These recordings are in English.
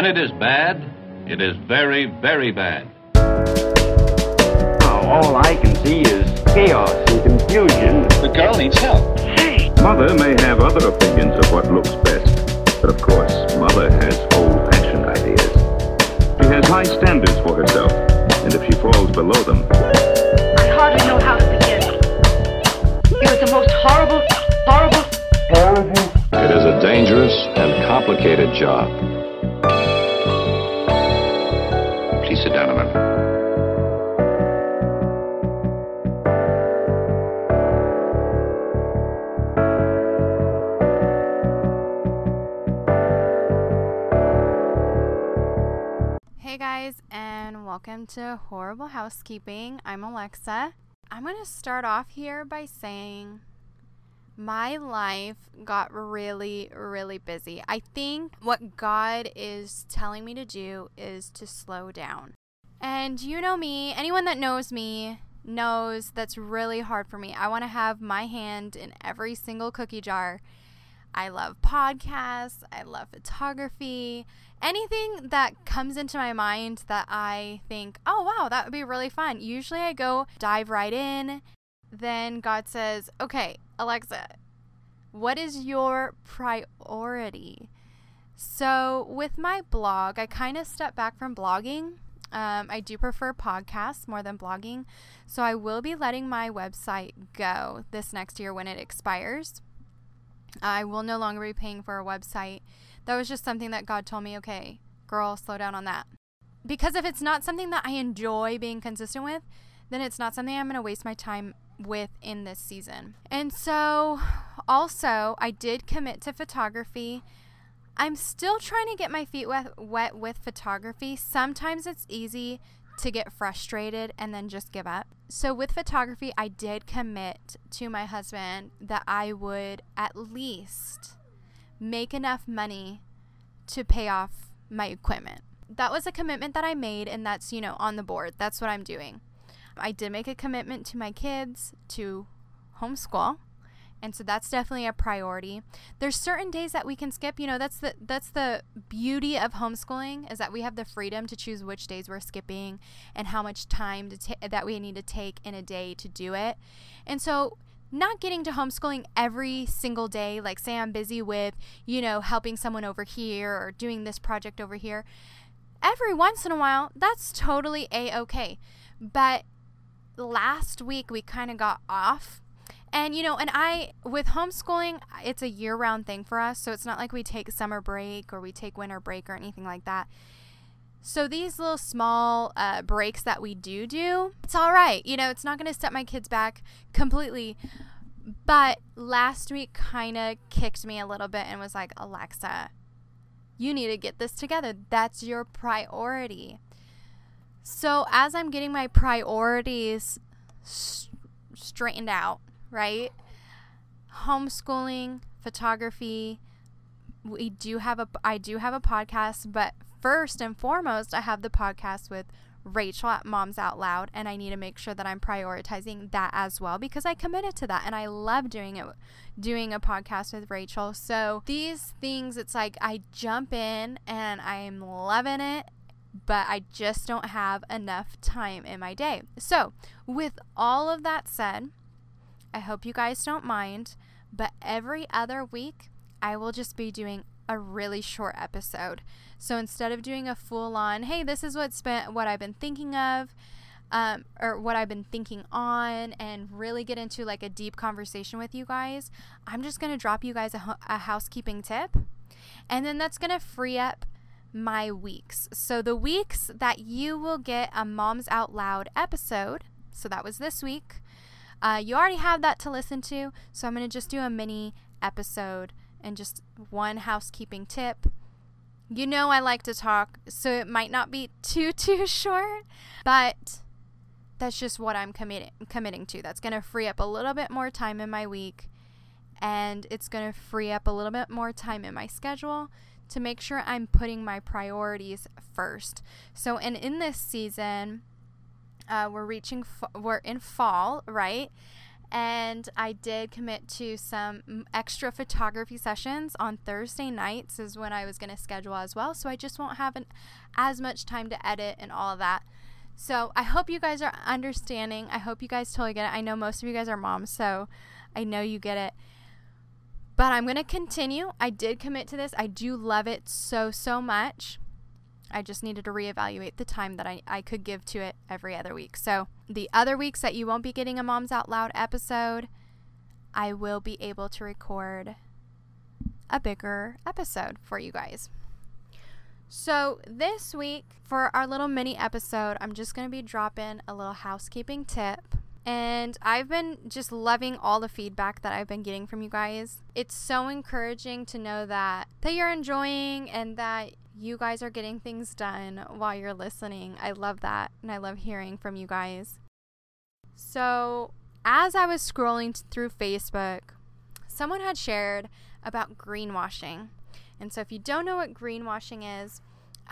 When it is bad, it is very, very bad. Now all I can see is chaos and confusion. The girl needs help. Mother may have other opinions of what looks best, but of course, Mother has old-fashioned ideas. She has high standards for herself, and if she falls below them, I hardly know how to begin. It was the most horrible, horrible. It is a dangerous and complicated job. Please sit down a minute. Hey guys, and welcome to Horrible Housekeeping. I'm Alexa. I'm going to start off here by saying my life got really, really busy. I think what God is telling me to do is to slow down. And you know me, anyone that knows me knows that's really hard for me. I want to have my hand in every single cookie jar. I love podcasts, I love photography, anything that comes into my mind that I think, oh wow, that would be really fun. Usually I go dive right in. Then God says, okay, Alexa, what is your priority? So with my blog, I kind of stepped back from blogging. Um, I do prefer podcasts more than blogging. So I will be letting my website go this next year when it expires. I will no longer be paying for a website. That was just something that God told me, okay, girl, slow down on that. Because if it's not something that I enjoy being consistent with, then it's not something I'm going to waste my time with in this season. And so, also, I did commit to photography. I'm still trying to get my feet wet, wet with photography. Sometimes it's easy to get frustrated and then just give up. So, with photography, I did commit to my husband that I would at least make enough money to pay off my equipment. That was a commitment that I made, and that's, you know, on the board. That's what I'm doing. I did make a commitment to my kids to homeschool and so that's definitely a priority. There's certain days that we can skip you know that's the that's the beauty of homeschooling is that we have the freedom to choose which days we're skipping and how much time ta- that we need to take in a day to do it. And so not getting to homeschooling every single day like say i'm busy with you know helping someone over here or doing this project over here every once in a while that's totally a-okay. But last week we kind of got off and you know, and I with homeschooling, it's a year-round thing for us, so it's not like we take summer break or we take winter break or anything like that. So these little small uh, breaks that we do do, it's all right. You know, it's not going to set my kids back completely. But last week kind of kicked me a little bit and was like, Alexa, you need to get this together. That's your priority. So as I'm getting my priorities s- straightened out, right? Homeschooling, photography. We do have a I do have a podcast, but first and foremost, I have the podcast with Rachel at Moms Out Loud, and I need to make sure that I'm prioritizing that as well because I committed to that and I love doing it, doing a podcast with Rachel. So these things, it's like I jump in and I'm loving it, but I just don't have enough time in my day. So, with all of that said, I hope you guys don't mind, but every other week I will just be doing a really short episode. So instead of doing a full on, hey, this is what's been what I've been thinking of, um, or what I've been thinking on, and really get into like a deep conversation with you guys, I'm just gonna drop you guys a, a housekeeping tip, and then that's gonna free up my weeks. So the weeks that you will get a Moms Out Loud episode, so that was this week. Uh, you already have that to listen to, so I'm going to just do a mini episode and just one housekeeping tip. You know I like to talk, so it might not be too too short, but that's just what I'm committing committing to. That's going to free up a little bit more time in my week and it's going to free up a little bit more time in my schedule to make sure I'm putting my priorities first. So and in this season, uh, we're reaching, we're in fall, right? And I did commit to some extra photography sessions on Thursday nights, is when I was going to schedule as well. So I just won't have an, as much time to edit and all of that. So I hope you guys are understanding. I hope you guys totally get it. I know most of you guys are moms, so I know you get it. But I'm going to continue. I did commit to this. I do love it so, so much. I just needed to reevaluate the time that I, I could give to it every other week. So, the other weeks that you won't be getting a Moms Out Loud episode, I will be able to record a bigger episode for you guys. So, this week, for our little mini episode, I'm just going to be dropping a little housekeeping tip. And I've been just loving all the feedback that I've been getting from you guys. It's so encouraging to know that that you're enjoying and that you guys are getting things done while you're listening. I love that and I love hearing from you guys. So, as I was scrolling through Facebook, someone had shared about greenwashing. And so, if you don't know what greenwashing is,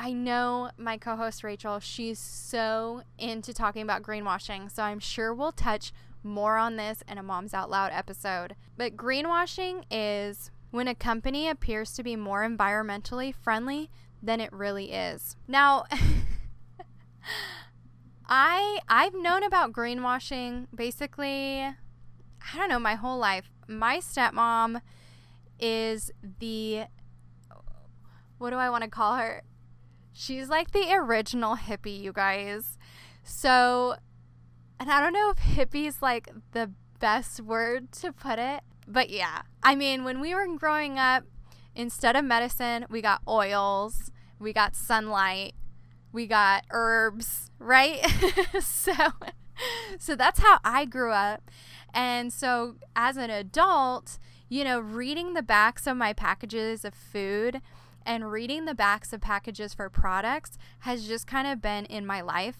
I know my co host Rachel, she's so into talking about greenwashing. So, I'm sure we'll touch more on this in a Moms Out Loud episode. But greenwashing is when a company appears to be more environmentally friendly than it really is. Now, I I've known about greenwashing basically I don't know my whole life. My stepmom is the what do I want to call her? She's like the original hippie, you guys. So, and I don't know if hippie is like the best word to put it, but yeah. I mean, when we were growing up, instead of medicine, we got oils, we got sunlight, we got herbs, right? so so that's how I grew up. And so as an adult, you know, reading the backs of my packages of food and reading the backs of packages for products has just kind of been in my life.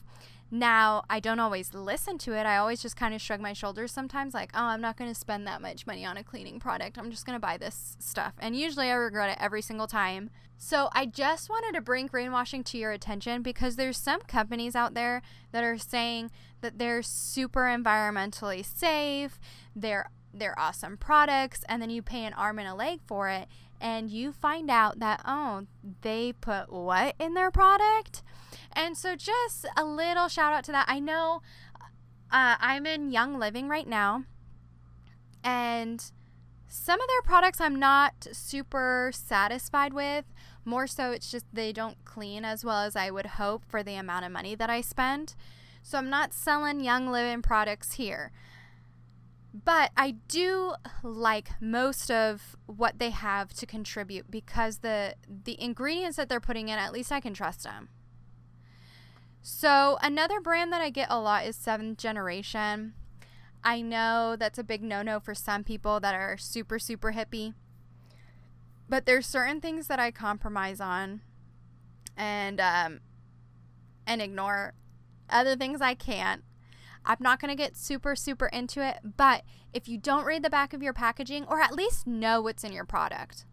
Now, I don't always listen to it. I always just kind of shrug my shoulders sometimes, like, oh, I'm not going to spend that much money on a cleaning product. I'm just going to buy this stuff. And usually I regret it every single time. So I just wanted to bring greenwashing to your attention because there's some companies out there that are saying that they're super environmentally safe, they're they're awesome products, and then you pay an arm and a leg for it, and you find out that oh, they put what in their product? And so, just a little shout out to that. I know uh, I'm in Young Living right now, and some of their products I'm not super satisfied with. More so, it's just they don't clean as well as I would hope for the amount of money that I spend. So, I'm not selling Young Living products here. But I do like most of what they have to contribute because the the ingredients that they're putting in, at least I can trust them. So, another brand that I get a lot is Seventh Generation. I know that's a big no no for some people that are super, super hippie. But there's certain things that I compromise on and um, and ignore. Other things I can't. I'm not going to get super, super into it, but if you don't read the back of your packaging, or at least know what's in your product,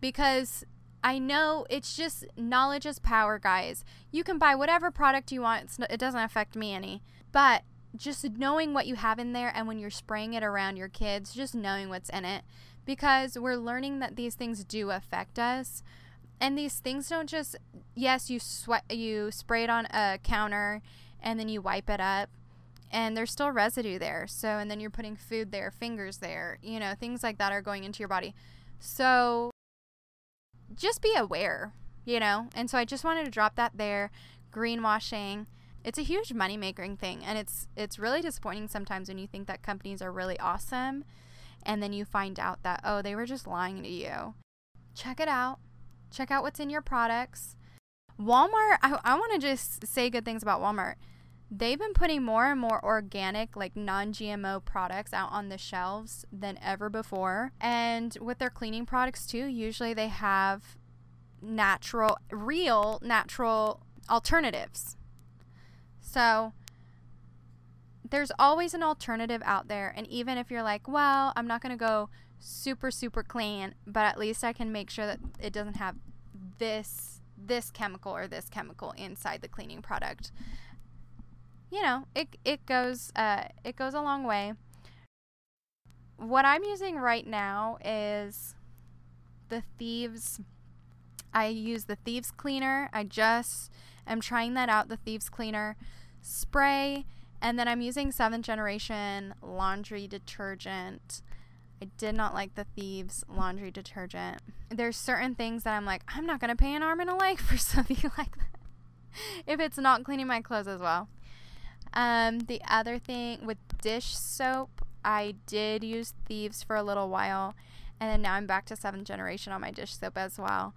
because I know it's just knowledge is power, guys. You can buy whatever product you want, it doesn't affect me any. But just knowing what you have in there and when you're spraying it around your kids, just knowing what's in it because we're learning that these things do affect us. And these things don't just yes, you sweat you spray it on a counter and then you wipe it up and there's still residue there. So and then you're putting food there, fingers there, you know, things like that are going into your body. So just be aware, you know? And so I just wanted to drop that there. Greenwashing. It's a huge money making thing and it's it's really disappointing sometimes when you think that companies are really awesome and then you find out that oh, they were just lying to you. Check it out. Check out what's in your products. Walmart, I, I want to just say good things about Walmart. They've been putting more and more organic, like non GMO products out on the shelves than ever before. And with their cleaning products, too, usually they have natural, real natural alternatives. So there's always an alternative out there. And even if you're like, well, I'm not going to go super, super clean, but at least I can make sure that it doesn't have this this chemical or this chemical inside the cleaning product you know, it it goes uh it goes a long way. what I'm using right now is the Thieves. I use the Thieves Cleaner. I just am trying that out, the Thieves Cleaner spray. And then I'm using 7th generation laundry detergent. I did not like the Thieves laundry detergent. There's certain things that I'm like, I'm not to pay an arm and a leg for something like that if it's not cleaning my clothes as well. Um, the other thing with dish soap, I did use Thieves for a little while, and then now I'm back to seventh generation on my dish soap as well.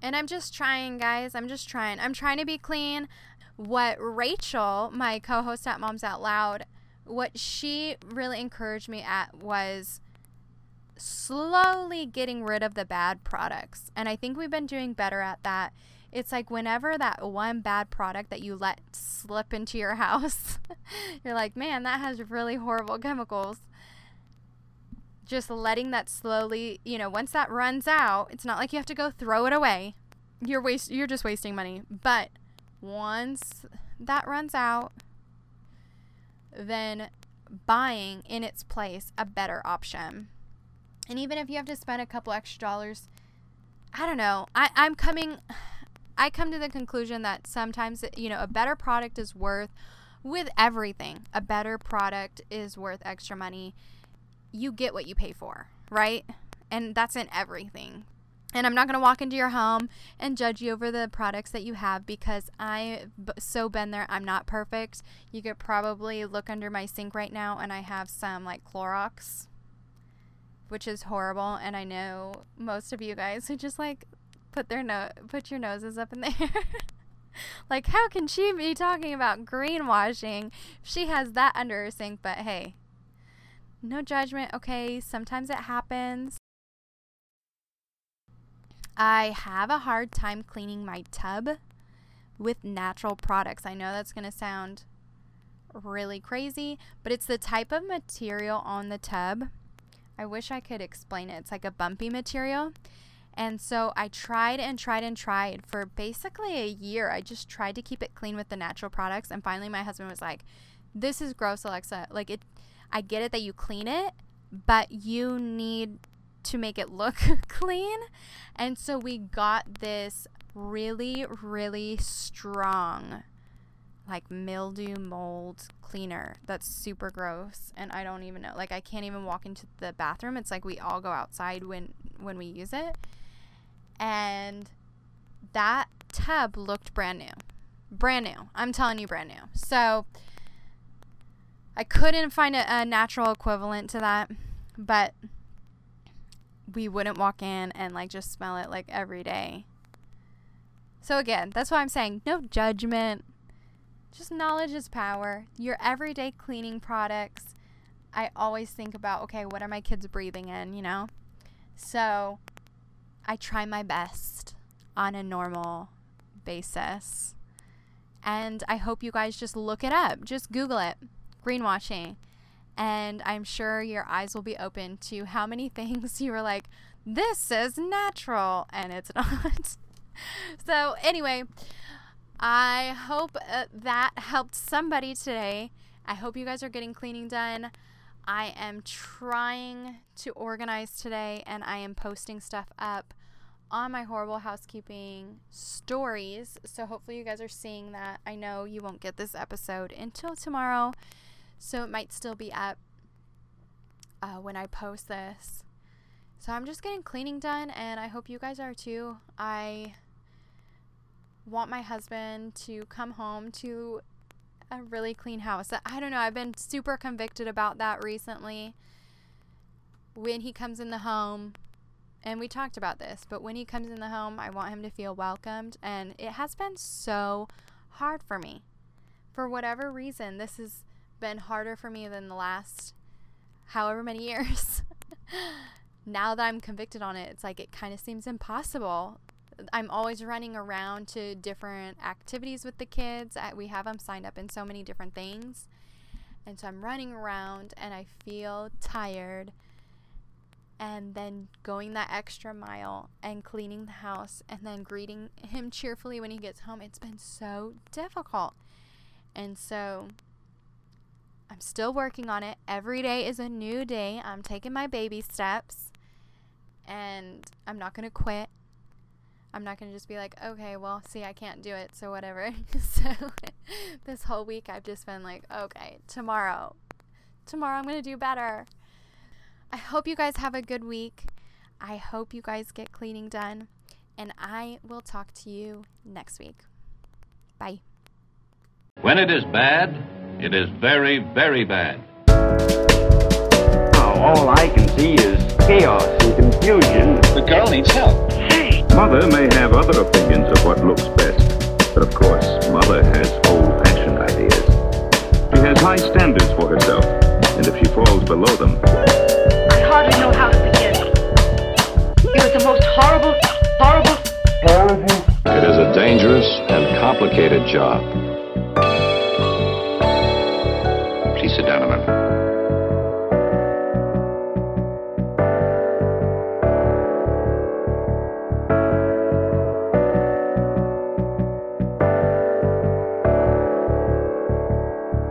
And I'm just trying, guys. I'm just trying. I'm trying to be clean. What Rachel, my co host at Moms Out Loud, what she really encouraged me at was slowly getting rid of the bad products. And I think we've been doing better at that. It's like whenever that one bad product that you let slip into your house, you're like, man, that has really horrible chemicals. Just letting that slowly, you know, once that runs out, it's not like you have to go throw it away. You're waste you're just wasting money. But once that runs out, then buying in its place a better option. And even if you have to spend a couple extra dollars, I don't know. I, I'm coming I come to the conclusion that sometimes, you know, a better product is worth, with everything, a better product is worth extra money. You get what you pay for, right? And that's in everything. And I'm not going to walk into your home and judge you over the products that you have because I've so been there. I'm not perfect. You could probably look under my sink right now and I have some like Clorox, which is horrible. And I know most of you guys are just like put their no put your noses up in the air. like how can she be talking about greenwashing if she has that under her sink? But hey, no judgment, okay? Sometimes it happens. I have a hard time cleaning my tub with natural products. I know that's going to sound really crazy, but it's the type of material on the tub. I wish I could explain it. It's like a bumpy material. And so I tried and tried and tried for basically a year. I just tried to keep it clean with the natural products. And finally, my husband was like, This is gross, Alexa. Like, it, I get it that you clean it, but you need to make it look clean. And so we got this really, really strong, like mildew mold cleaner that's super gross and I don't even know like I can't even walk into the bathroom it's like we all go outside when when we use it and that tub looked brand new. Brand new. I'm telling you, brand new. So I couldn't find a, a natural equivalent to that, but we wouldn't walk in and like just smell it like every day. So again, that's why I'm saying no judgment. Just knowledge is power. Your everyday cleaning products. I always think about, okay, what are my kids breathing in, you know? So I try my best on a normal basis. And I hope you guys just look it up. Just Google it greenwashing. And I'm sure your eyes will be open to how many things you were like, this is natural, and it's not. so, anyway, I hope uh, that helped somebody today. I hope you guys are getting cleaning done. I am trying to organize today and I am posting stuff up on my horrible housekeeping stories. So hopefully you guys are seeing that. I know you won't get this episode until tomorrow, so it might still be up uh, when I post this. So I'm just getting cleaning done, and I hope you guys are too. I want my husband to come home to a really clean house. I don't know, I've been super convicted about that recently. When he comes in the home, and we talked about this, but when he comes in the home, I want him to feel welcomed. And it has been so hard for me. For whatever reason, this has been harder for me than the last however many years. now that I'm convicted on it, it's like it kind of seems impossible. I'm always running around to different activities with the kids. We have them signed up in so many different things. And so I'm running around and I feel tired and then going that extra mile and cleaning the house and then greeting him cheerfully when he gets home. It's been so difficult. And so I'm still working on it. Every day is a new day. I'm taking my baby steps and I'm not going to quit. I'm not going to just be like, okay, well, see, I can't do it, so whatever. so this whole week, I've just been like, okay, tomorrow, tomorrow I'm going to do better. I hope you guys have a good week. I hope you guys get cleaning done. And I will talk to you next week. Bye. When it is bad, it is very, very bad. Now all I can see is chaos and confusion. The girl needs help. Mother may have other opinions of what looks best, but of course, Mother has old-fashioned ideas. She has high standards for herself, and if she falls below them, horrible, horrible. It is a dangerous and complicated job.